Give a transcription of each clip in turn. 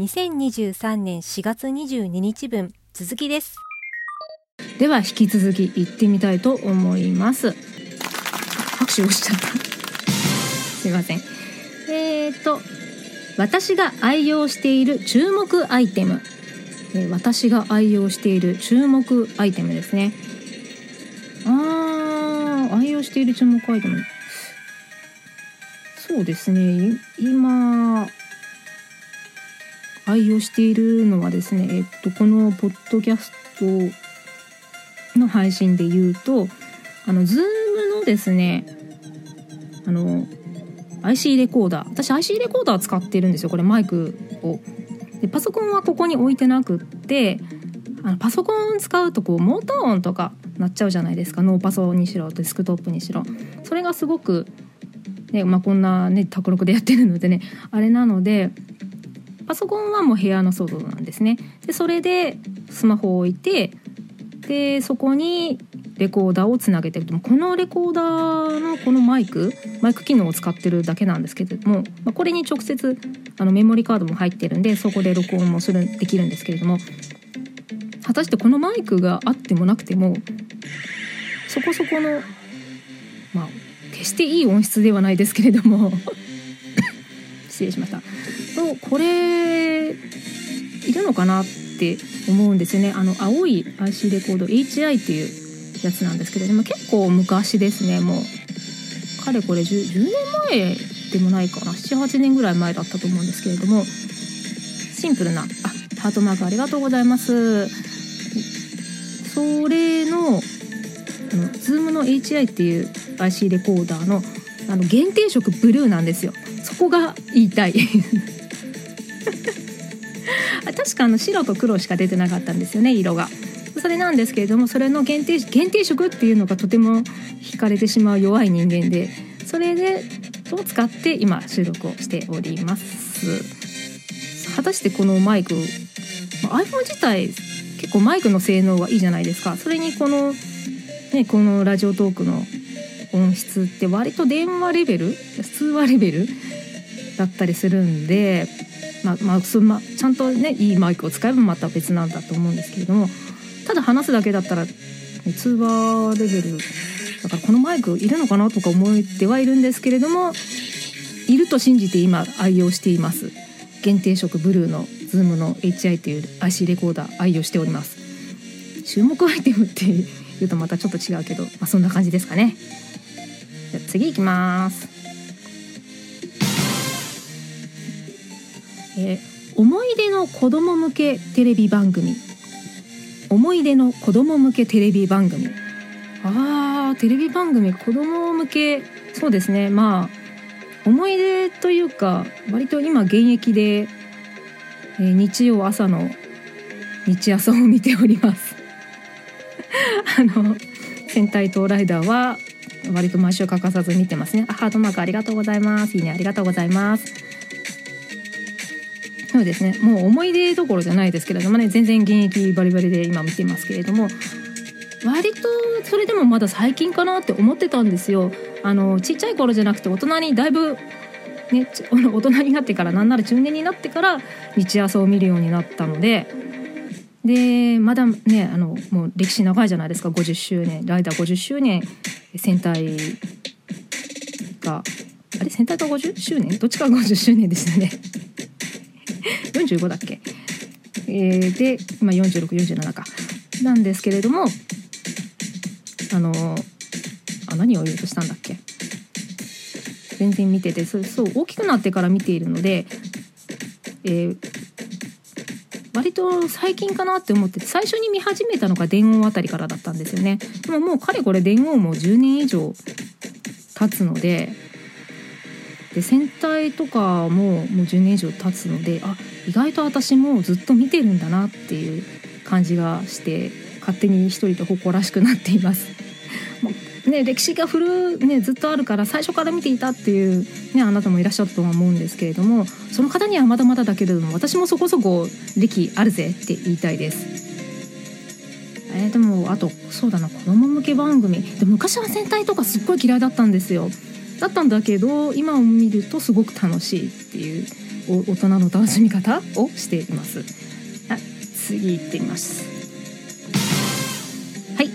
2023年4月22日分続きです。では引き続き行ってみたいと思います。拍手をしちゃった。すいません。えーと私が愛用している注目アイテム。え私が愛用している注目アイテムですね。あー愛用している注目アイテム。そうですね。今愛用しているのはですね、えっと、このポッドキャストの配信で言うとあの Zoom のですねあの IC レコーダー私 IC レコーダー使ってるんですよこれマイクを。でパソコンはここに置いてなくってあのパソコン使うとこうモーター音とかなっちゃうじゃないですかノーパソにしろデスクトップにしろそれがすごく、ねまあ、こんなね卓録でやってるのでねあれなのでパソコンはもう部屋の外なんですね。でそれでスマホを置いてでそこにレコーダーをつなげてると。このレコーダーのこのマイクマイク機能を使ってるだけなんですけれども、まあ、これに直接あのメモリカードも入ってるんでそこで録音もするできるんですけれども果たしてこのマイクがあってもなくてもそこそこのまあ決していい音質ではないですけれども 失礼しました。とこれいるのかなって思うんですよね。あの青い IC レコード HI っていうやつなんですけどでも結構昔ですね。もうかれこれ 10, 10年前でもないかな。78年ぐらい前だったと思うんですけれどもシンプルなあハートマークありがとうございます。それのあの Zoom の HI っていう IC レコーダーのあの限定色ブルーなんですよ。そこが言いたい。確かあの白と黒しか出てなかったんですよね色が。それなんですけれどもそれの限定限定色っていうのがとても惹かれてしまう弱い人間でそれでを使って今収録をしております。果たしてこのマイク iPhone 自体結構マイクの性能はいいじゃないですか。それにこのねこのラジオトークの音質って割と電話レベル通話レベルだったりするんでままあそまちゃんとねいいマイクを使えばまた別なんだと思うんですけれどもただ話すだけだったら通話レベルだからこのマイクいるのかなとか思ってはいるんですけれどもいると信じて今愛用しています。限定色ブルーの Zoom の HI という IC レコーダー愛用しております。注目アイテムって言うとまたちょっと違うけど、まあ、そんな感じですかね。じゃ次いきます。えー、思い出の子供向けテレビ番組。思い出の子供向けテレビ番組。あーテレビ番組子供向け。そうですね。まあ思い出というか割と今現役で、えー、日曜朝の日朝を見ております。あの戦隊トライダーは割と毎週欠かさず見てますね。あハートマークありがとうございます。いいねありがとうございます。そうですね。もう思い出どころじゃないですけれどもね。全然現役バリバリで今見てますけれども。割とそれでもまだ最近かなって思ってたんですよ。あのちっちゃい頃じゃなくて大人にだいぶね 大人になってからなんなら中年になってから日朝を見るようになったので。でまだねあのもう歴史長いじゃないですか。50周年。ライダー50周年戦隊があれ？戦隊が50周年？どっちかが50周年でしたね。45だっけ、えー、で今4647か。なんですけれどもあのあ何を言おうとしたんだっけ？全然見ててそうそう大きくなってから見ているので、えー、割と最近かなって思って最初に見始めたのが電王あたりからだったんですよね。でももうかれこれ電王も10年以上経つのでで戦隊とかももう10年以上経つのであ意外と私もずっと見てるんだなっていう感じがして勝手に一人で誇らしくなっています。ね、歴史が古、ね、ずっとあるから最初から見ていたっていう、ね、あなたもいらっしゃったとは思うんですけれどもその方にはまだまだだけれども私もそこそこ歴あるぜって言いたいです。えー、でもあとそうだな子供向け番組で昔は戦隊とかすっごい嫌いだったんですよだったんだけど今を見るとすごく楽しいっていう大人の楽しみ方をしています。あ次行ってみます。はい、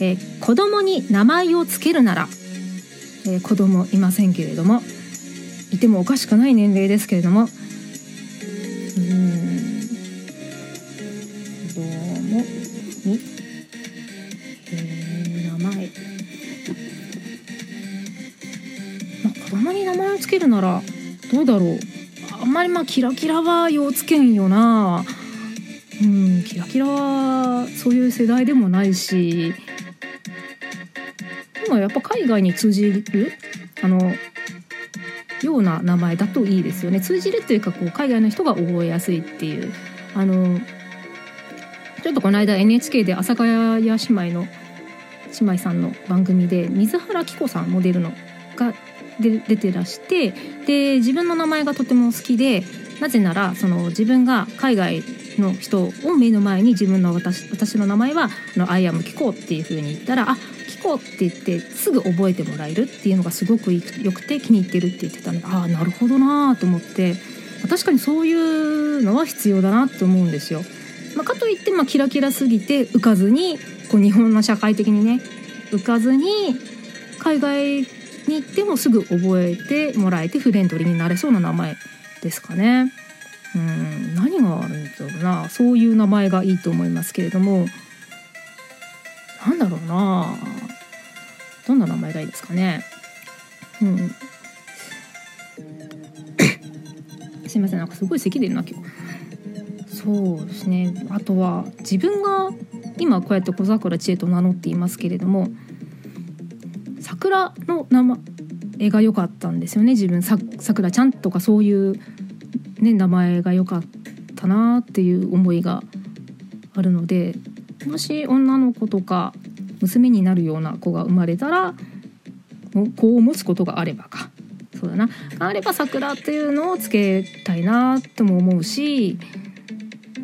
えー、子供に名前をつけるなら、えー、子供いませんけれどもいてもおかしくない年齢ですけれども。うん。子供に、つけるならどうだろう。あんまりまあキラキラはようつけんよな。うんキラキラはそういう世代でもないし。でもやっぱ海外に通じる？あのような名前だといいですよね。通じるっていうかこう海外の人が覚えやすいっていう。あのちょっとこの間 NHK で朝ヶ谷姉妹の姉妹さんの番組で水原希子さんモデルのがで出てらしてで自分の名前がとても好きでなぜならその自分が海外の人を目の前に自分の私私の名前は「のアイアムキコ」っていう風に言ったら「あキコ」って言ってすぐ覚えてもらえるっていうのがすごくよくて気に入ってるって言ってたのでああなるほどなと思って確かにそういうのは必要だなって思うんですよ。まあ、かといって、まあ、キラキラすぎて浮かずにこう日本の社会的にね浮かずに海外に行ってもすぐ覚えてもらえてフレンドリーになれそうな名前ですかね。うん何があるんだろうなそういう名前がいいと思いますけれどもなんだろうなどんな名前がいいですかね。うん すいませんなんかすごい咳出るな今日。そうですねあとは自分が今こうやって小桜知恵と名乗っていますけれども桜の名前が良かったんですよね。自分さくらちゃんとかそういう、ね、名前が良かったなっていう思いがあるのでもし女の子とか娘になるような子が生まれたら子を持つことがあればか。そうだな。あれば桜っていうのをつけたいなとも思うし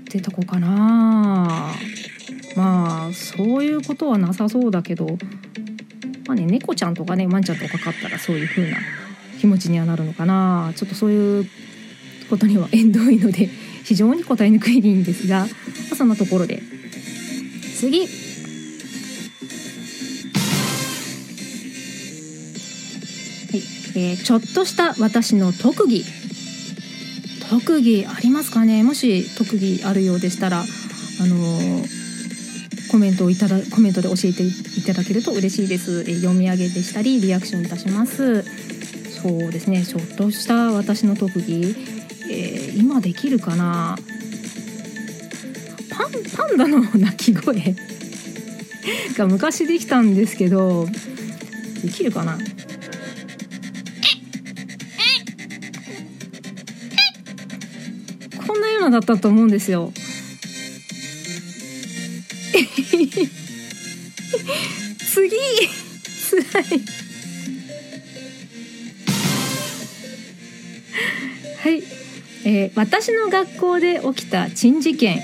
ってとこかな。まあそういうことはなさそうだけどまあね猫ちゃんとかねワンちゃんとか飼ったらそういう風な気持ちにはなるのかな。ちょっとそういうことには縁遠いので 非常に答えにくいんですが、まあ、そんなところで。次。えー、ちょっとした私の特技。特技ありますかね？もし特技あるようでしたらあのーコメントをいただコメントで教えていただけると嬉しいです、え読み上げでしたりリアクションいたします。そうですね。ちょっとした私の特技、えー、今できるかな？パンパンダの鳴き声。が昔できたんですけどできるかな？こんなようなだったと思うんですよ。次。つらい。はい、えー、私の学校で起きた珍事件。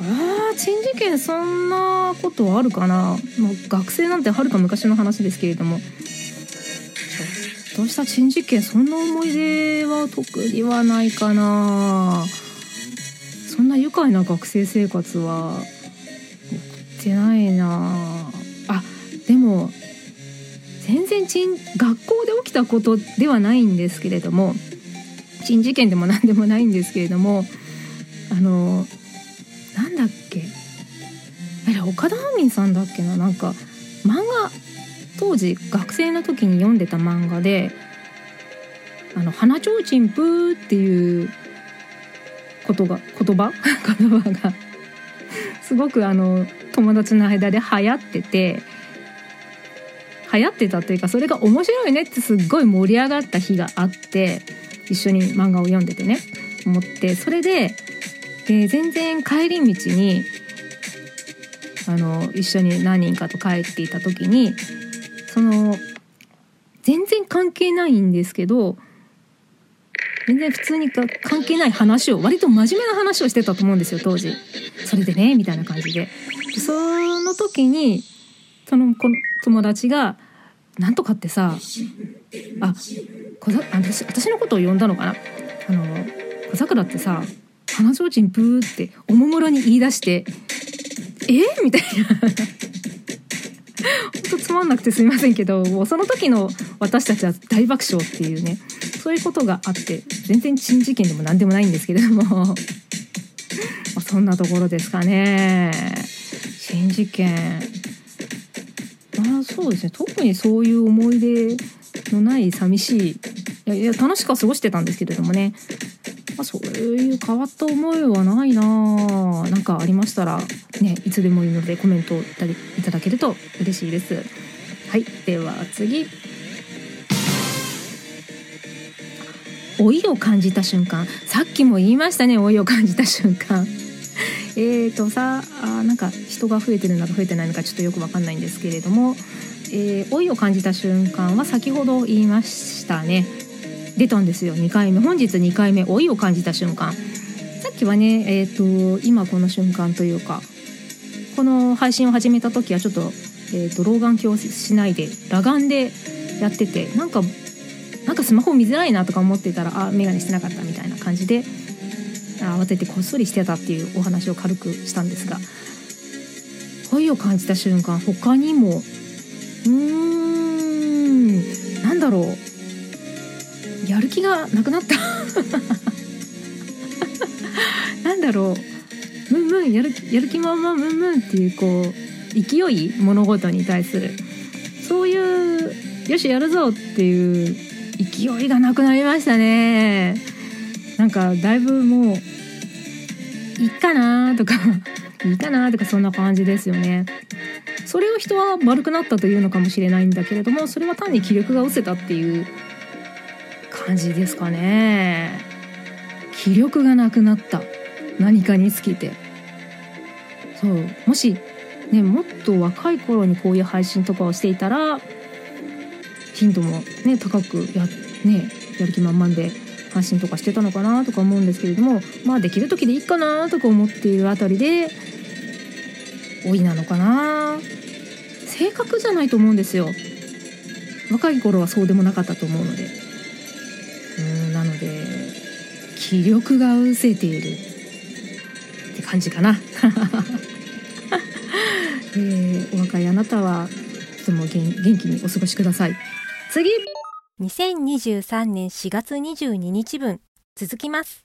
あー珍事件そんなことあるかな、まあ、学生なんてはるか昔の話ですけれども。ちょっとした珍事件そんな思い出は特にはないかな。そんな愉快な学生生活はてないな。あでも全然ちん学校で起きたことではないんですけれども珍事件でも何でもないんですけれどもあのなんだっけ。あれ岡田亜美さんだっけな。なんか漫画当時学生の時に読んでた漫画で「あの花ちょうちんぷー」っていうことが言葉？言葉が。すごくあの友達の間で流行ってて流行ってたというかそれが面白いねってすっごい盛り上がった日があって一緒に漫画を読んでてね思ってそれでで全然帰り道にあの一緒に何人かと帰っていた時にその全然関係ないんですけど全然普通に関係ない話を割と真面目な話をしてたと思うんですよ当時。それでねみたいな感じで。でその時にそのこの友達が「なんとかってさあこ私私のことを呼んだのかな？あのさくらってさ鼻ちょうちんプーっておもむろに言い出してえ？みたいな。ほんとつまんなくてすいませんけどもうその時の私たちは大爆笑っていうねそういうことがあって全然珍事件でも何でもないんですけれども。そんなところですかね。珍事件。あそうですね。特にそういう思い出のない寂しい。いやいや楽しくは過ごしてたんですけれどもね、まあ、そういう変わった思いはないななんかありましたらねいつでもいいのでコメントいただけると嬉しいです。はい。では次。老いを感じた瞬間。さっきも言いましたね。老いを感じた瞬間。えーとさあなんか人が増えてるのか増えてないのかちょっとよくわかんないんですけれども、えー、老いを感じた瞬間は先ほど言いましたね。出たんですよ。2回目。本日2回目。老いを感じた瞬間。さっきはねえっ、ー、と今この瞬間というかこの配信を始めた時はちょっと,、えーと、老眼鏡しないで裸眼でやっててなんかなんかスマホ見づらいなとか思ってたらあ眼鏡してなかったみたいな感じで慌ててこっそりしてたっていうお話を軽くしたんですが恋を感じた瞬間他にもうーんなんだろう。やる気がなくなった。なんだろう。ムンムンやるやる気満々ムンムンっていうこう勢い物事に対する。そういうよしやるぞっていう勢いがなくなりましたね。なんかだいぶもういいかなとか いいかなとかそんな感じですよね。それを人は丸くなったというのかもしれないんだけれどもそれは単に気力が失せたっていう感じですかね。気力がなくなった何かにつけてそうもしねもっと若い頃にこういう配信とかをしていたら頻度もね高くや,、ね、やる気満々で発信とかしてたのかなとか思うんですけれどもまあできる時でいいかなとか思っているあたりで老いなのかな。性格じゃないと思うんですよ。若い頃はそうでもなかったと思うので。うんなので気力が失せている。って感じかな、えー、お若いあなたはとても元気にお過ごしください。次。2023年4月22日分続きます。